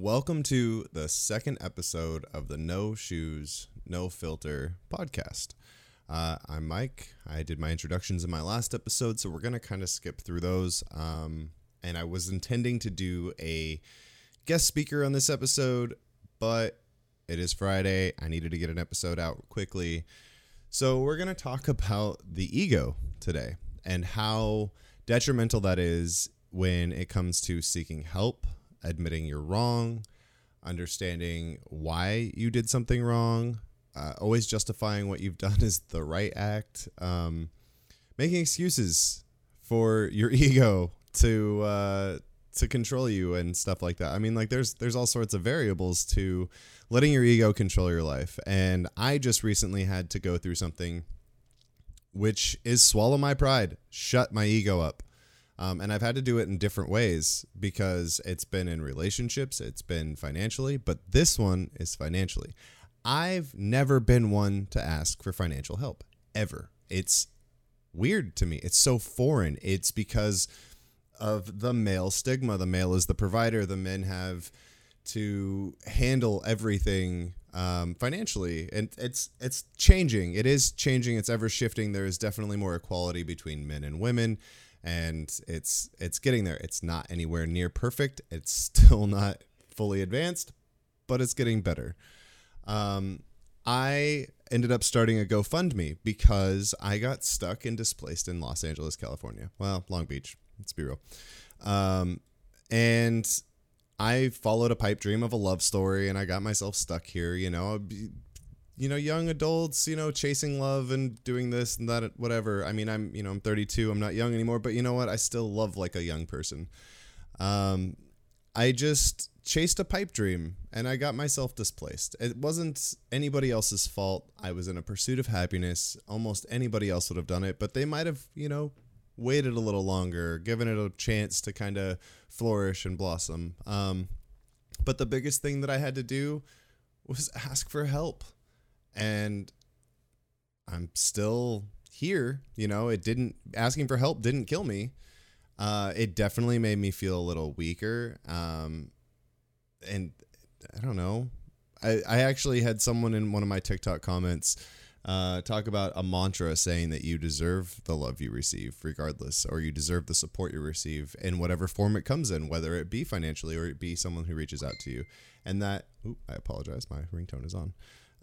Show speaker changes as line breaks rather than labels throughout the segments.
Welcome to the second episode of the No Shoes, No Filter podcast. Uh, I'm Mike. I did my introductions in my last episode, so we're going to kind of skip through those. Um, and I was intending to do a guest speaker on this episode, but it is Friday. I needed to get an episode out quickly. So we're going to talk about the ego today and how detrimental that is when it comes to seeking help, admitting you're wrong, understanding why you did something wrong, uh, always justifying what you've done is the right act, um, making excuses for your ego to uh, to control you and stuff like that. I mean, like there's there's all sorts of variables to letting your ego control your life, and I just recently had to go through something which is swallow my pride, shut my ego up. Um, and I've had to do it in different ways because it's been in relationships, it's been financially, but this one is financially. I've never been one to ask for financial help ever. It's weird to me. It's so foreign. It's because of the male stigma. The male is the provider. The men have to handle everything um, financially, and it's it's changing. It is changing. It's ever shifting. There is definitely more equality between men and women, and it's it's getting there. It's not anywhere near perfect. It's still not fully advanced, but it's getting better. Um, I ended up starting a GoFundMe because I got stuck and displaced in Los Angeles, California. Well, Long Beach. Let's be real. Um, and I followed a pipe dream of a love story, and I got myself stuck here. You know, you know, young adults, you know, chasing love and doing this and that, whatever. I mean, I'm, you know, I'm 32. I'm not young anymore, but you know what? I still love like a young person. Um, I just chased a pipe dream and I got myself displaced. It wasn't anybody else's fault. I was in a pursuit of happiness. Almost anybody else would have done it, but they might have, you know, waited a little longer, given it a chance to kind of flourish and blossom. Um, but the biggest thing that I had to do was ask for help. And I'm still here. You know, it didn't, asking for help didn't kill me. Uh, it definitely made me feel a little weaker. Um, and I don't know. I, I actually had someone in one of my TikTok comments uh, talk about a mantra saying that you deserve the love you receive, regardless, or you deserve the support you receive in whatever form it comes in, whether it be financially or it be someone who reaches out to you. And that, ooh, I apologize, my ringtone is on.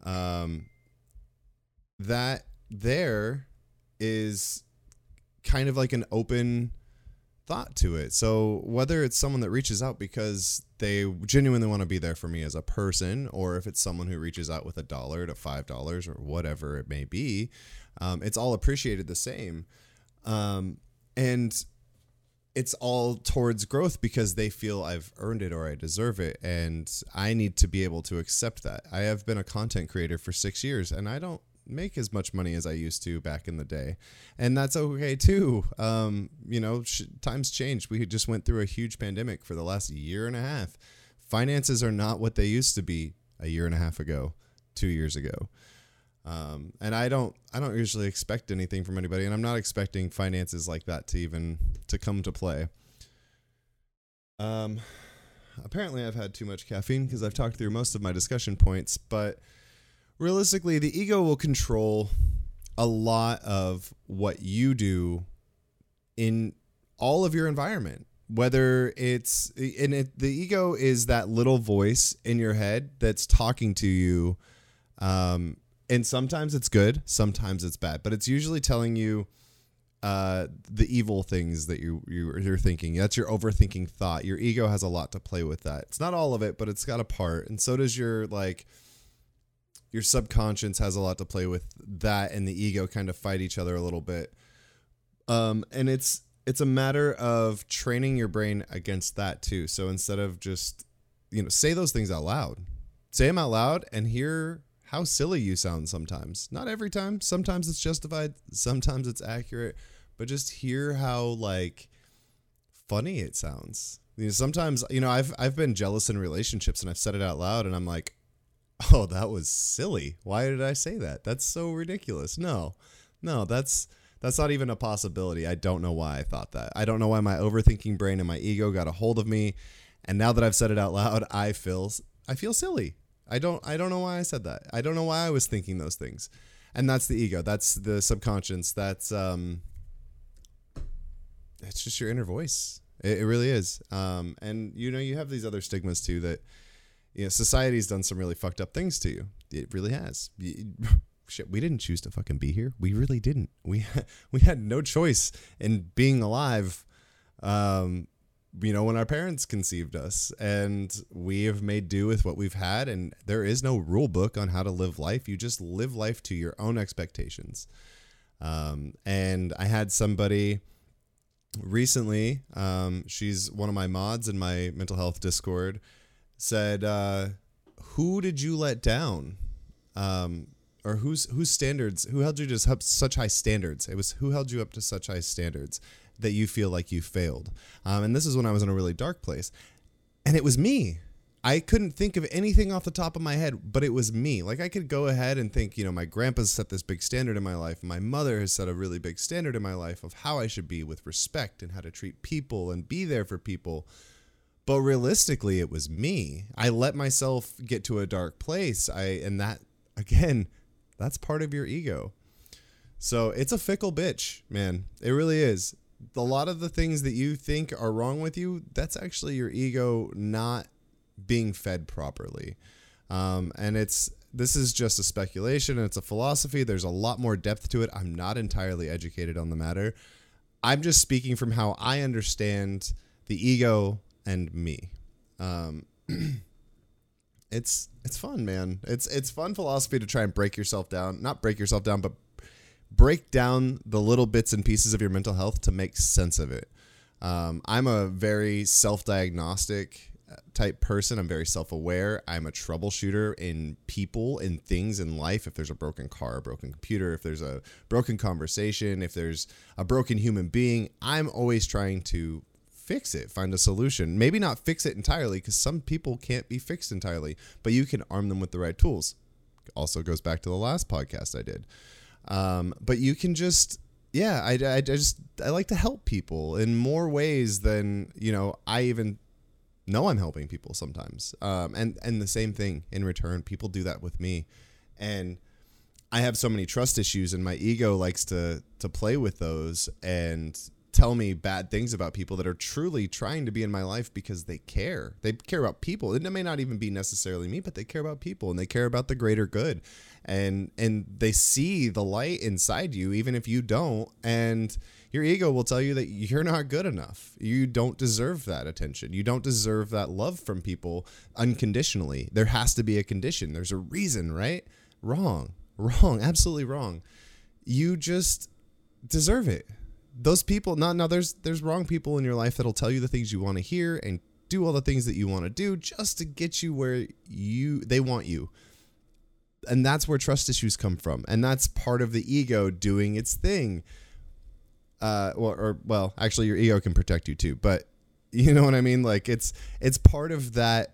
Um, that there is kind of like an open thought to it. So whether it's someone that reaches out because they genuinely want to be there for me as a person, or if it's someone who reaches out with a dollar to five dollars or whatever it may be, um, it's all appreciated the same, um, and it's all towards growth because they feel I've earned it or I deserve it, and I need to be able to accept that. I have been a content creator for six years, and I don't make as much money as I used to back in the day, and that's okay too. Um, you know, sh- times change. We just went through a huge pandemic for the last year and a half. Finances are not what they used to be a year and a half ago, two years ago. Um, and I don't, I don't usually expect anything from anybody, and I'm not expecting finances like that to even to come to play. Um, apparently, I've had too much caffeine because I've talked through most of my discussion points, but realistically, the ego will control a lot of what you do in all of your environment. Whether it's and it, the ego is that little voice in your head that's talking to you, um, and sometimes it's good, sometimes it's bad, but it's usually telling you uh, the evil things that you, you you're thinking. That's your overthinking thought. Your ego has a lot to play with that. It's not all of it, but it's got a part, and so does your like your subconscious has a lot to play with that and the ego kind of fight each other a little bit um, and it's it's a matter of training your brain against that too so instead of just you know say those things out loud say them out loud and hear how silly you sound sometimes not every time sometimes it's justified sometimes it's accurate but just hear how like funny it sounds you know, sometimes you know I've I've been jealous in relationships and I've said it out loud and I'm like oh, that was silly. Why did I say that? That's so ridiculous. No, no, that's that's not even a possibility. I don't know why I thought that. I don't know why my overthinking brain and my ego got a hold of me And now that I've said it out loud, I feel I feel silly. I don't I don't know why I said that. I don't know why I was thinking those things. And that's the ego. That's the subconscious. That's um it's just your inner voice. It, it really is. Um and you know you have these other stigmas too that you know society's done some really fucked up things to you. It really has. Shit, we didn't choose to fucking be here. We really didn't. We we had no choice in being alive. Um you know, when our parents conceived us, and we have made do with what we've had, and there is no rule book on how to live life. You just live life to your own expectations. Um, and I had somebody recently, um, she's one of my mods in my mental health Discord, said, uh, "Who did you let down?" Um, or whose whose standards? Who held you to such high standards? It was who held you up to such high standards that you feel like you failed. Um, and this is when I was in a really dark place. And it was me. I couldn't think of anything off the top of my head, but it was me. Like I could go ahead and think, you know, my grandpa's set this big standard in my life. My mother has set a really big standard in my life of how I should be with respect and how to treat people and be there for people. But realistically, it was me. I let myself get to a dark place. I and that again, that's part of your ego. So it's a fickle bitch, man. It really is a lot of the things that you think are wrong with you, that's actually your ego not being fed properly. Um, and it's this is just a speculation and it's a philosophy. There's a lot more depth to it. I'm not entirely educated on the matter. I'm just speaking from how I understand the ego and me. Um, it's it's fun, man. It's it's fun philosophy to try and break yourself down. Not break yourself down, but break down the little bits and pieces of your mental health to make sense of it. Um, I'm a very self diagnostic uh, type person. I'm very self aware. I'm a troubleshooter in people, in things in life. If there's a broken car, a broken computer, if there's a broken conversation, if there's a broken human being, I'm always trying to fix it, find a solution. Maybe not fix it entirely because some people can't be fixed entirely, but you can arm them with the right tools. Also goes back to the last podcast I did. Um, but you can just yeah I, I, just i like to help people in more ways than you know i even know i'm helping people sometimes um, and and the same thing in return people do that with me and i have so many trust issues and my ego likes to to play with those and tell me bad things about people that are truly trying to be in my life because they care. They care about people. and It may not even be necessarily me, but they care about people and they care about the greater good. And and they see the light inside you even if you don't and your ego will tell you that you're not good enough. You don't deserve that attention. You don't deserve that love from people unconditionally. There has to be a condition. There's a reason, right? Wrong. Wrong. Absolutely wrong. You just deserve it those people not now there's there's wrong people in your life that'll tell you the things you want to hear and do all the things that you want to do just to get you where you they want you and that's where trust issues come from and that's part of the ego doing its thing uh well or well actually your ego can protect you too but you know what i mean like it's it's part of that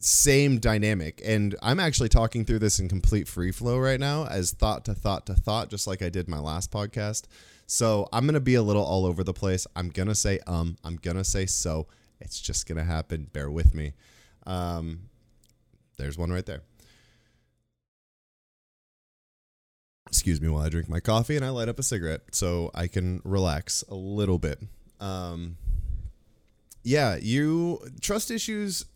same dynamic and i'm actually talking through this in complete free flow right now as thought to thought to thought just like i did my last podcast so I'm gonna be a little all over the place. I'm gonna say um. I'm gonna say so. It's just gonna happen. Bear with me. Um, there's one right there. Excuse me while I drink my coffee and I light up a cigarette so I can relax a little bit. Um, yeah, you trust issues.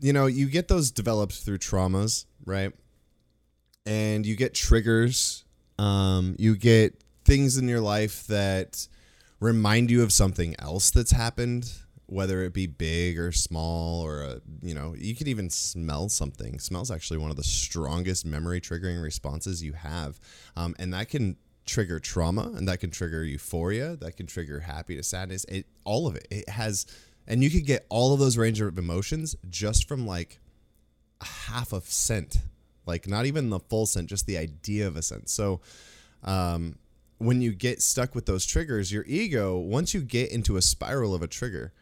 You know, you get those developed through traumas, right? And you get triggers. Um, you get things in your life that remind you of something else that's happened whether it be big or small or a, you know you could even smell something. Smells actually one of the strongest memory triggering responses you have. Um, and that can trigger trauma and that can trigger euphoria that can trigger happiness sadness. It all of it. It has and you could get all of those range of emotions just from like a half a scent. Like not even the full scent just the idea of a scent. So um when you get stuck with those triggers, your ego, once you get into a spiral of a trigger,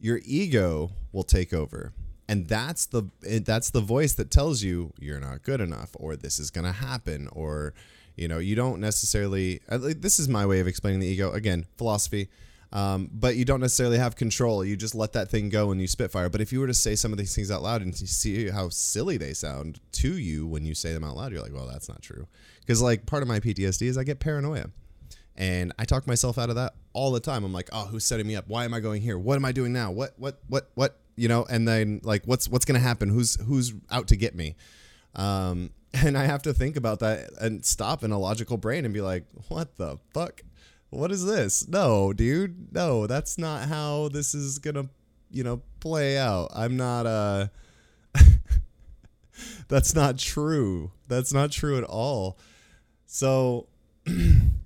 your ego will take over. And that's the that's the voice that tells you you're not good enough or this is going to happen or you know, you don't necessarily this is my way of explaining the ego. Again, philosophy. Um, but you don't necessarily have control. You just let that thing go and you spitfire. But if you were to say some of these things out loud and see how silly they sound to you when you say them out loud, you're like, well, that's not true. Because like part of my PTSD is I get paranoia. And I talk myself out of that all the time. I'm like, oh, who's setting me up? Why am I going here? What am I doing now? What, what, what, what? You know, and then like, what's what's gonna happen? Who's who's out to get me? Um, and I have to think about that and stop in a logical brain and be like, what the fuck? what is this? No, dude. No, that's not how this is to, you know, play out. I'm not uh That's not true. That's not true at all. So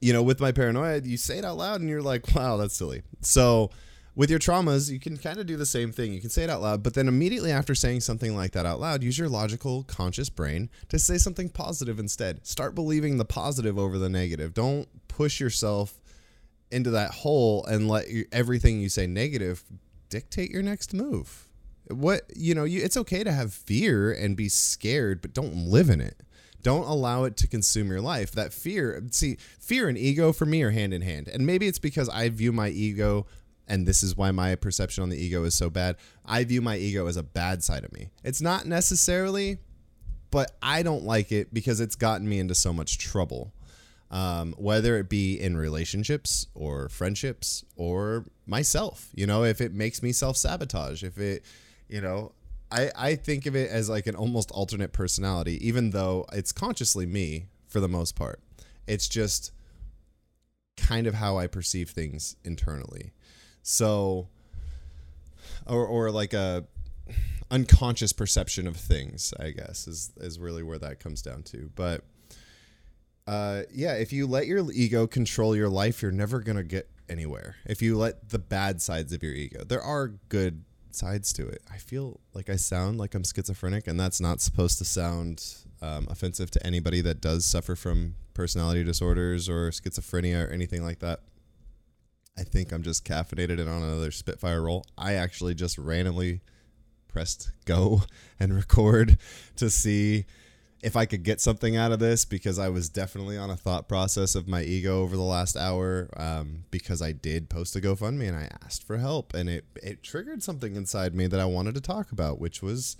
you know, with my paranoia, you say it out loud and you're like, "Wow, that's silly." So with your traumas, you can kind of do the same thing. You can say it out loud, but then immediately after saying something like that out loud, use your logical, conscious brain to say something positive instead. Start believing the positive over the negative. Don't push yourself into that hole and let everything you say negative dictate your next move. What, you know, you, it's okay to have fear and be scared, but don't live in it. Don't allow it to consume your life. That fear, see, fear and ego for me are hand in hand. And maybe it's because I view my ego and this is why my perception on the ego is so bad. I view my ego as a bad side of me. It's not necessarily, but I don't like it because it's gotten me into so much trouble. Um, whether it be in relationships or friendships or myself, you know, if it makes me self sabotage, if it, you know, I, I think of it as like an almost alternate personality, even though it's consciously me for the most part. It's just kind of how I perceive things internally. So, or or like a unconscious perception of things, I guess is is really where that comes down to. But uh, yeah, if you let your ego control your life, you're never gonna get anywhere. If you let the bad sides of your ego, there are good sides to it. I feel like I sound like I'm schizophrenic, and that's not supposed to sound um, offensive to anybody that does suffer from personality disorders or schizophrenia or anything like that. I think I'm just caffeinated and on another Spitfire roll. I actually just randomly pressed go and record to see if I could get something out of this because I was definitely on a thought process of my ego over the last hour um, because I did post a GoFundMe and I asked for help and it it triggered something inside me that I wanted to talk about, which was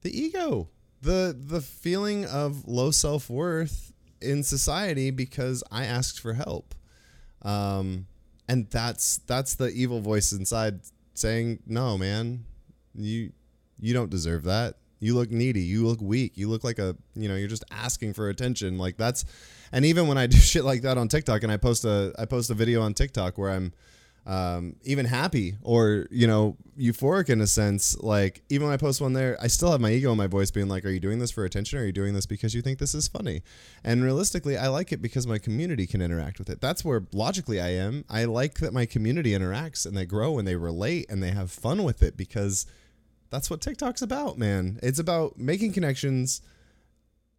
the ego, the the feeling of low self worth in society because I asked for help. Um, and that's that's the evil voice inside saying no man you you don't deserve that you look needy. You look weak. You look like a you know you're just asking for attention. Like that's and even when i do shit like that on tiktok and i post a i post a video on tiktok where i'm um, even happy or you know euphoric in a sense like even when i post one there i still have my ego in my voice being like are you doing this for attention or are you doing this because you think this is funny? And realistically i like it because my community can interact with it. That's where logically i am. I like that my community interacts and they grow and they relate and they have fun with it because that's what tiktok's about man it's about making connections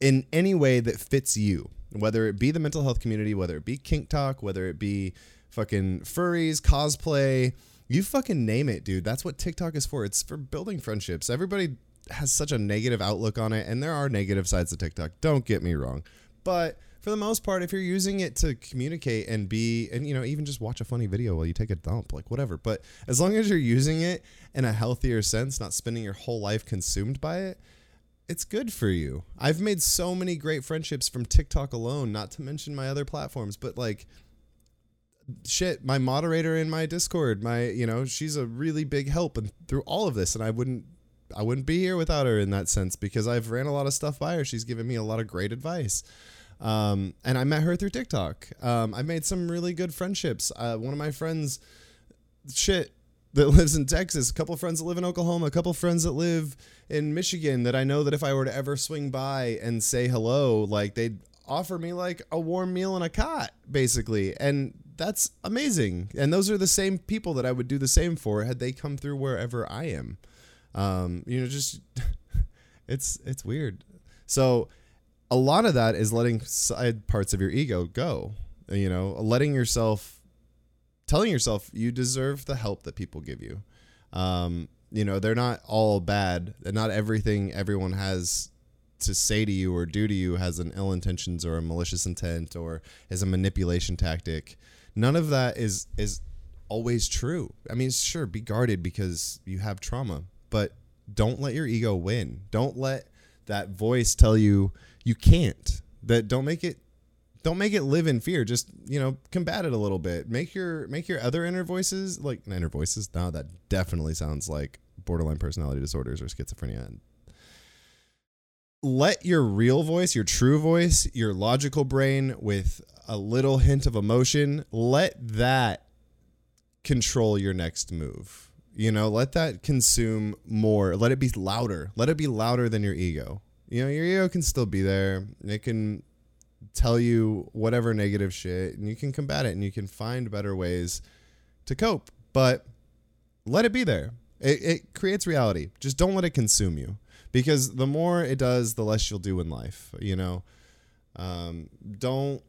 in any way that fits you whether it be the mental health community whether it be kink talk whether it be fucking furries, cosplay, you fucking name it, dude. That's what TikTok is for. It's for building friendships. Everybody has such a negative outlook on it, and there are negative sides to TikTok. Don't get me wrong. But for the most part, if you're using it to communicate and be, and you know, even just watch a funny video while you take a dump, like whatever. But as long as you're using it in a healthier sense, not spending your whole life consumed by it, it's good for you. I've made so many great friendships from TikTok alone, not to mention my other platforms, but like shit my moderator in my discord my you know she's a really big help and through all of this and i wouldn't i wouldn't be here without her in that sense because i've ran a lot of stuff by her she's given me a lot of great advice um, and i met her through tiktok um, i made some really good friendships uh, one of my friends shit that lives in texas a couple friends that live in oklahoma a couple friends that live in michigan that i know that if i were to ever swing by and say hello like they'd offer me like a warm meal and a cot basically and that's amazing. And those are the same people that I would do the same for had they come through wherever I am. Um, you know, just it's it's weird. So a lot of that is letting side parts of your ego go. You know, letting yourself telling yourself you deserve the help that people give you. Um, you know, they're not all bad. Not everything everyone has to say to you or do to you has an ill intentions or a malicious intent or is a manipulation tactic none of that is is always true. I mean, sure, be guarded because you have trauma, but don't let your ego win. Don't let that voice tell you you can't. That don't make it don't make it live in fear. Just, you know, combat it a little bit. Make your make your other inner voices like inner voices. Now that definitely sounds like borderline personality disorders or schizophrenia. Let your real voice, your true voice, your logical brain with a little hint of emotion, let that control your next move. You know, let that consume more. Let it be louder. Let it be louder than your ego. You know, your ego can still be there. It can tell you whatever negative shit and you can combat it and you can find better ways to cope. But let it be there. It, it creates reality. Just don't let it consume you because the more it does, the less you'll do in life. You know, um, don't,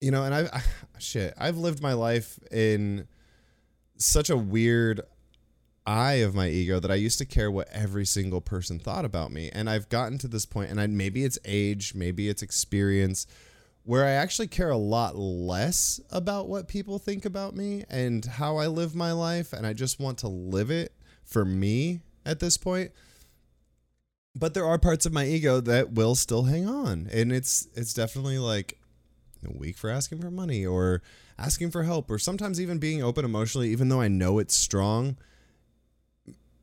you know, and I, I, shit, I've lived my life in such a weird eye of my ego that I used to care what every single person thought about me. And I've gotten to this point, and I, maybe it's age, maybe it's experience, where I actually care a lot less about what people think about me and how I live my life. And I just want to live it for me at this point. But there are parts of my ego that will still hang on. And it's it's definitely like weak for asking for money or asking for help or sometimes even being open emotionally, even though I know it's strong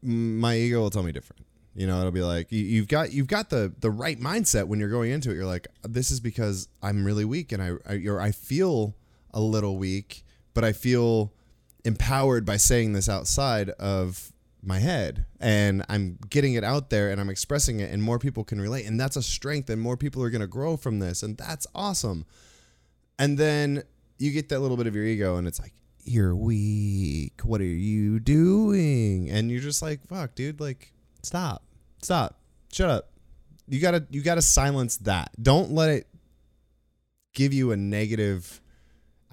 my ego will tell me different. You know, it'll be like you, have got you've got the the right mindset when you're going into it. You're like, this is because I'm really weak and I I, or I feel a little weak, but I feel empowered by saying this outside of my head and I'm getting it out there and I'm expressing it and more people can relate and that's a strength and more people are going to grow from this and that's awesome. And then you get that little bit of your ego and it's like you're weak. What are you doing? And you're just like, fuck, dude, like, stop. Stop. Shut up. You gotta you gotta silence that. Don't let it give you a negative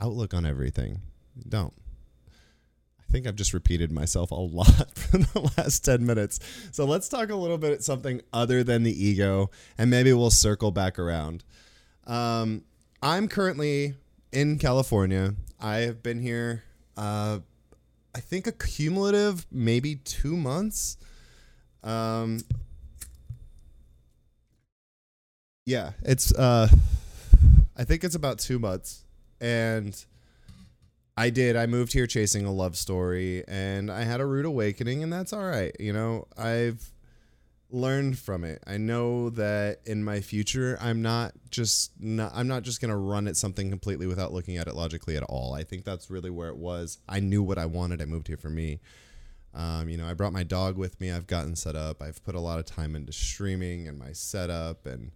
outlook on everything. Don't. I think I've just repeated myself a lot for the last 10 minutes. So let's talk a little bit at something other than the ego, and maybe we'll circle back around. Um, I'm currently in California. I have been here, uh, I think a cumulative maybe two months. Um, yeah, it's uh, I think it's about two months, and I did. I moved here chasing a love story, and I had a rude awakening, and that's all right. You know, I've learned from it. I know that in my future I'm not just not I'm not just going to run at something completely without looking at it logically at all. I think that's really where it was. I knew what I wanted. I moved here for me. Um, you know, I brought my dog with me. I've gotten set up. I've put a lot of time into streaming and my setup and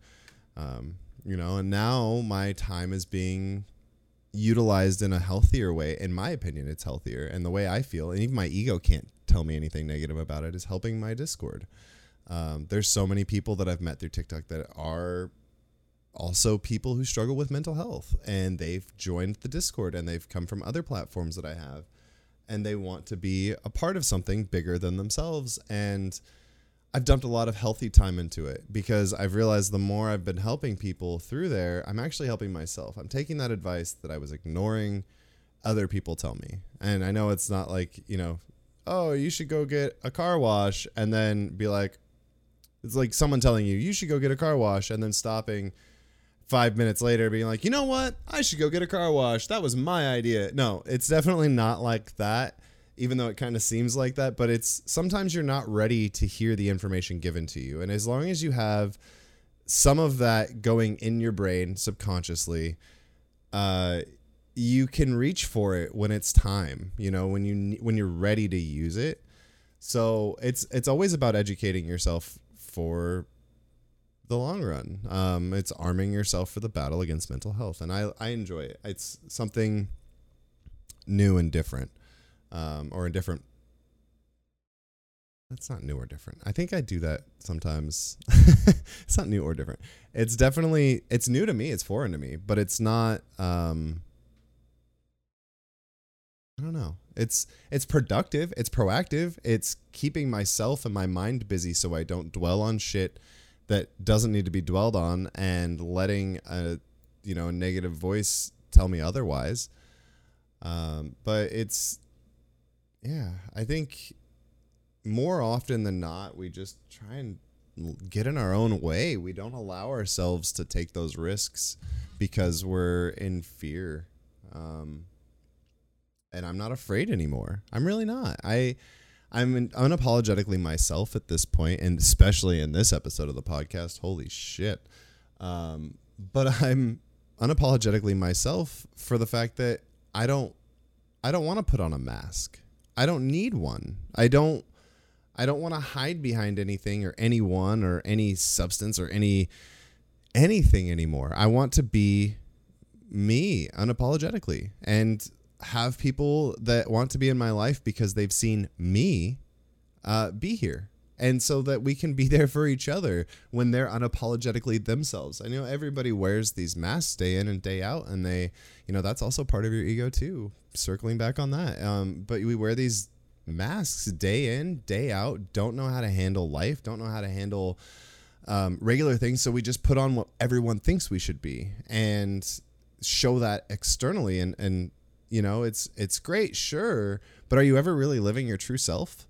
um, you know, and now my time is being utilized in a healthier way. In my opinion, it's healthier. And the way I feel, and even my ego can't tell me anything negative about it, is helping my Discord. Um, there's so many people that I've met through TikTok that are also people who struggle with mental health and they've joined the Discord and they've come from other platforms that I have and they want to be a part of something bigger than themselves. And I've dumped a lot of healthy time into it because I've realized the more I've been helping people through there, I'm actually helping myself. I'm taking that advice that I was ignoring other people tell me. And I know it's not like, you know, oh, you should go get a car wash and then be like, it's like someone telling you you should go get a car wash and then stopping five minutes later being like, you know what? I should go get a car wash. That was my idea. No, it's definitely not like that, even though it kind of seems like that. But it's sometimes you're not ready to hear the information given to you. And as long as you have some of that going in your brain subconsciously, uh, you can reach for it when it's time. You know, when you when you're ready to use it. So it's it's always about educating yourself for the long run. Um, it's arming yourself for the battle against mental health, and I I enjoy it. It's something new and different, um, or a different. That's not new or different. I think I do that sometimes. it's not new or different. It's definitely it's new to me. It's foreign to me, but it's not. Um, I don't know. It's it's productive, it's proactive, it's keeping myself and my mind busy so I don't dwell on shit that doesn't need to be dwelled on and letting a you know, a negative voice tell me otherwise. Um, but it's, yeah, I think more often than not, we just try and get in our own way. We don't allow ourselves to take those risks because we're in fear. Um, and I'm not afraid anymore. I'm really not. I I'm unapologetically myself at this point, and especially in this episode of the podcast. Holy shit! Um, but I'm unapologetically myself for the fact that I don't I don't want to put on a mask. I don't need one. I don't I don't want to hide behind anything or anyone or any substance or any anything anymore. I want to be me unapologetically. And have people that want to be in my life because they've seen me uh, be here. And so that we can be there for each other when they're unapologetically themselves. I know everybody wears these masks day in and day out, and they, you know, that's also part of your ego too. Circling back on that. Um, but we wear these masks day in, day out, don't know how to handle life, don't know how to handle um, regular things. So we just put on what everyone thinks we should be and show that externally and, and you know, it's it's great, sure, but are you ever really living your true self?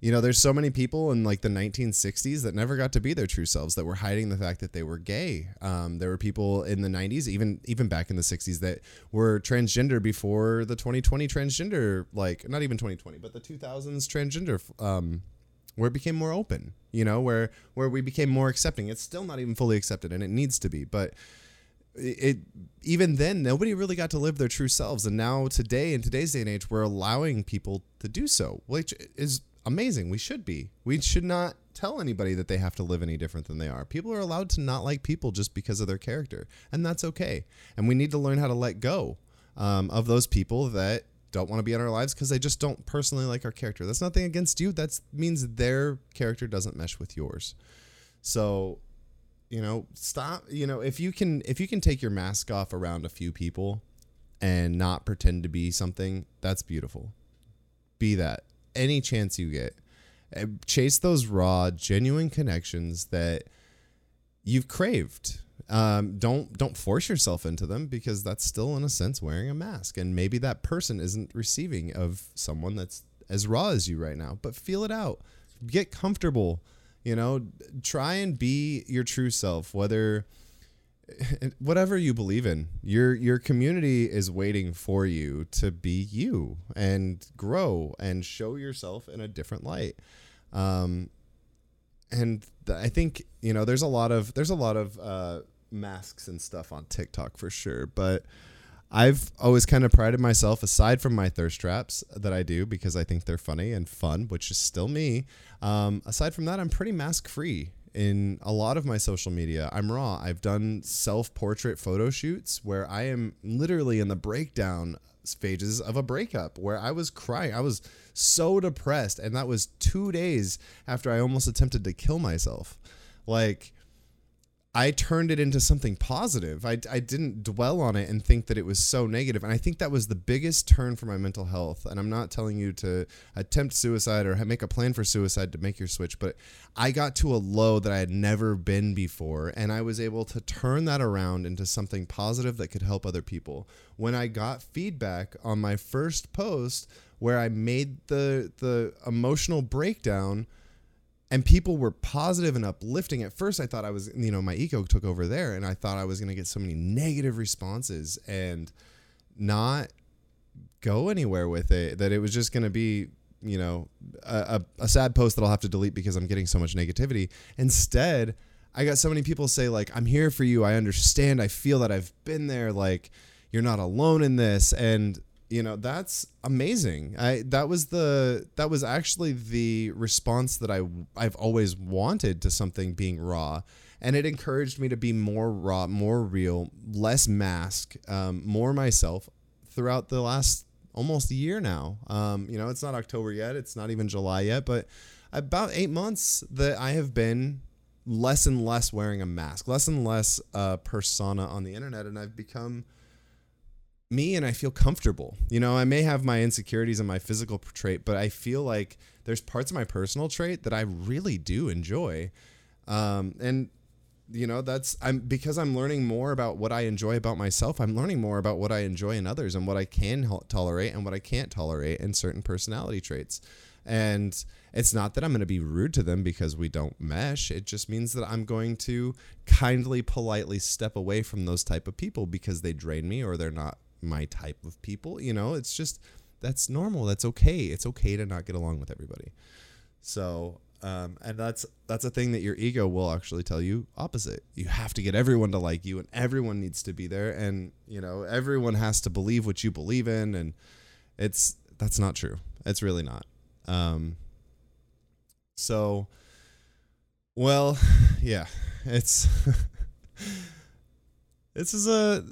You know, there's so many people in like the 1960s that never got to be their true selves that were hiding the fact that they were gay. Um, there were people in the 90s, even even back in the 60s, that were transgender before the 2020 transgender, like not even 2020, but the 2000s transgender, um, where it became more open. You know, where where we became more accepting. It's still not even fully accepted, and it needs to be, but it even then nobody really got to live their true selves. And now today in today's day and age we're allowing people to do so which is amazing. We should be. We should not tell anybody that they have to live any different than they are. People are allowed to not like people just because of their character and that's okay. And we need to learn how to let go um, of those people that don't want to be in our lives because they just don't personally like our character. That's nothing against you. That means their character doesn't mesh with yours. So you know stop you know if you can if you can take your mask off around a few people and not pretend to be something that's beautiful. Be that. Any chance you get. Chase those raw genuine connections that you've craved. Um, don't don't force yourself into them because that's still in a sense wearing a mask. And maybe that person isn't receiving of someone that's as raw as you right now but feel it out. Get comfortable you know, try and be your true self, whether whatever you believe in. Your your community is waiting for you to be you and grow and show yourself in a different light. Um, and th- I think you know there's a lot of there's a lot of uh, masks and stuff on TikTok for sure, but I've always kind of prided myself, aside from my thirst traps that I do because I think they're funny and fun, which is still me. Um, aside from that, I'm pretty mask free in a lot of my social media. I'm raw. I've done self portrait photo shoots where I am literally in the breakdown phases of a breakup where I was crying. I was so depressed. And that was two days after I almost attempted to kill myself. Like, I turned it into something positive. I, I didn't dwell on it and think that it was so negative. And I think that was the biggest turn for my mental health. And I'm not telling you to attempt suicide or make a plan for suicide to make your switch, but I got to a low that I had never been before. And I was able to turn that around into something positive that could help other people. When I got feedback on my first post where I made the, the emotional breakdown and people were positive and uplifting. At first, I thought I was, you know, my ego took over there, and I thought I was going to get so many negative responses and not go anywhere with it. That it was just going to be, you know, a, a, a sad post that I'll have to delete because I'm getting so much negativity. Instead, I got so many people say like, "I'm here for you. I understand. I feel that I've been there. Like, you're not alone in this." And you know that's amazing. I that was the that was actually the response that i i've always wanted to something being raw. And it encouraged me to be more raw more real less mask um, more myself throughout the last almost a year now. Um, you know it's not october yet. It's not even july yet. But about eight months that i have been less and less wearing a mask less and less uh, persona on the internet. And i've become me and I feel comfortable. You know, I may have my insecurities and my physical trait, but I feel like there's parts of my personal trait that I really do enjoy. Um, and you know that's i'm because i'm learning more about what i enjoy about myself i'm learning more about what i enjoy in others and what i can tolerate and what i can't tolerate in certain personality traits and it's not that i'm going to be rude to them because we don't mesh it just means that i'm going to kindly politely step away from those type of people because they drain me or they're not my type of people you know it's just that's normal that's okay it's okay to not get along with everybody so um, and that's that's a thing that your ego will actually tell you opposite. You have to get everyone to like you, and everyone needs to be there, and you know everyone has to believe what you believe in, and it's that's not true. It's really not. Um, so, well, yeah, it's this is a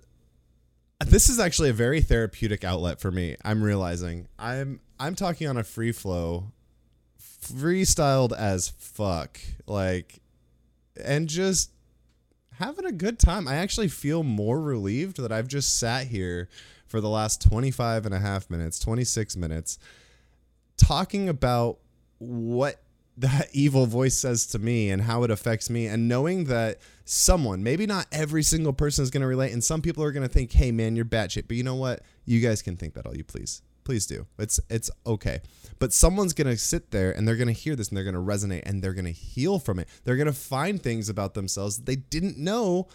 this is actually a very therapeutic outlet for me. I'm realizing I'm I'm talking on a free flow freestyled as fuck. Like, and just having a good time. I actually feel more relieved that I've just sat here for the last 25 and a half minutes, 26 minutes, talking about what that evil voice says to me and how it affects me, and knowing that someone, maybe not every single person is going to relate, and some people are going to think, hey, man, you're batshit. But you know what? You guys can think that all you please. Please do. It's it's okay. But someone's gonna sit there and they're gonna hear this and they're gonna resonate and they're gonna heal from it. They're gonna find things about themselves that they didn't know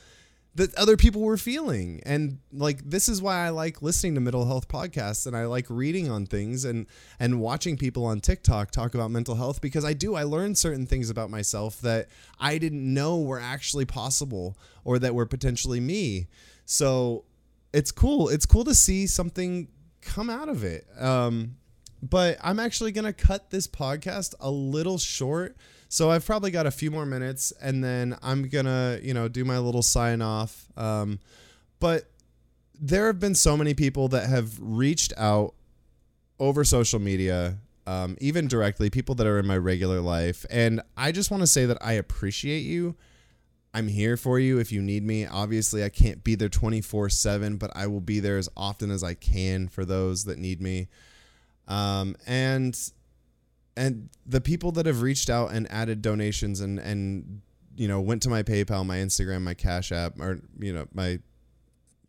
that other people were feeling. And like this is why I like listening to mental health podcasts and I like reading on things and and watching people on TikTok talk about mental health because I do I learn certain things about myself that I didn't know were actually possible or that were potentially me. So it's cool. It's cool to see something come out of it. Um, but I'm actually going to cut this podcast a little short. So I've probably got a few more minutes and then I'm to, you know, do my little sign off. Um, but there have been so many people that have reached out over social media, um, even directly, people that are in my regular life. And I just want to say that I appreciate you. I'm here for you if you need me. Obviously, I can't be there 24 7, but I will be there as often as I can for those that need me. Um, and and the people that have reached out and added donations and and you know went to my PayPal, my Instagram, my Cash App, or you know my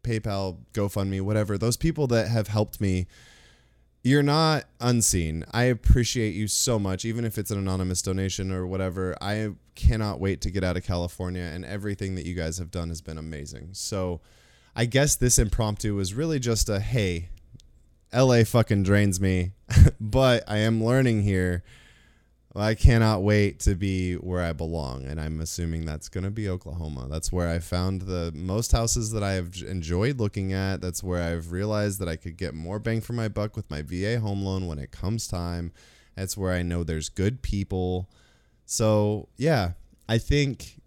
PayPal, GoFundMe, whatever. Those people that have helped me you're not unseen. I appreciate you so much, even if it's an anonymous donation or whatever. I cannot wait to get out of California, and everything that you guys have done has been amazing. So, I guess this impromptu was really just a hey, LA fucking drains me, but I am learning here I cannot wait to be where I belong, and I'm assuming that's going to be Oklahoma. That's where I found the most houses that I have enjoyed looking at. That's where I've realized that I could get more bang for my buck with my VA home loan when it comes time. That's where I know there's good people. So, yeah, I think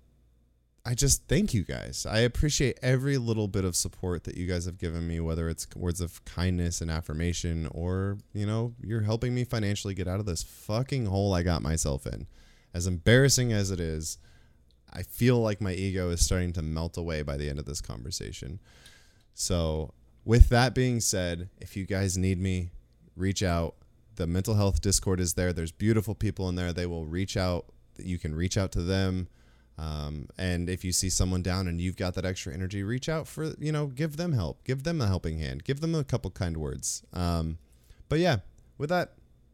I just thank you guys. I appreciate every little bit of support that you guys have given me, whether it's words of kindness and affirmation or, you know, you're helping me financially get out of this fucking hole I got myself in. As embarrassing as it is, I feel like my ego is starting to melt away by the end of this conversation. So, with that being said, if you guys need me, reach out. The mental health Discord is there. There's beautiful people in there. They will reach out. You can reach out to them um, and if you see someone down and you've got that extra energy, reach out for, you know, give them help, give them a helping hand, give them a couple kind words. Um, but yeah, with that,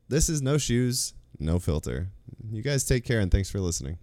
this is No Shoes, No Filter. You guys take care and thanks for listening.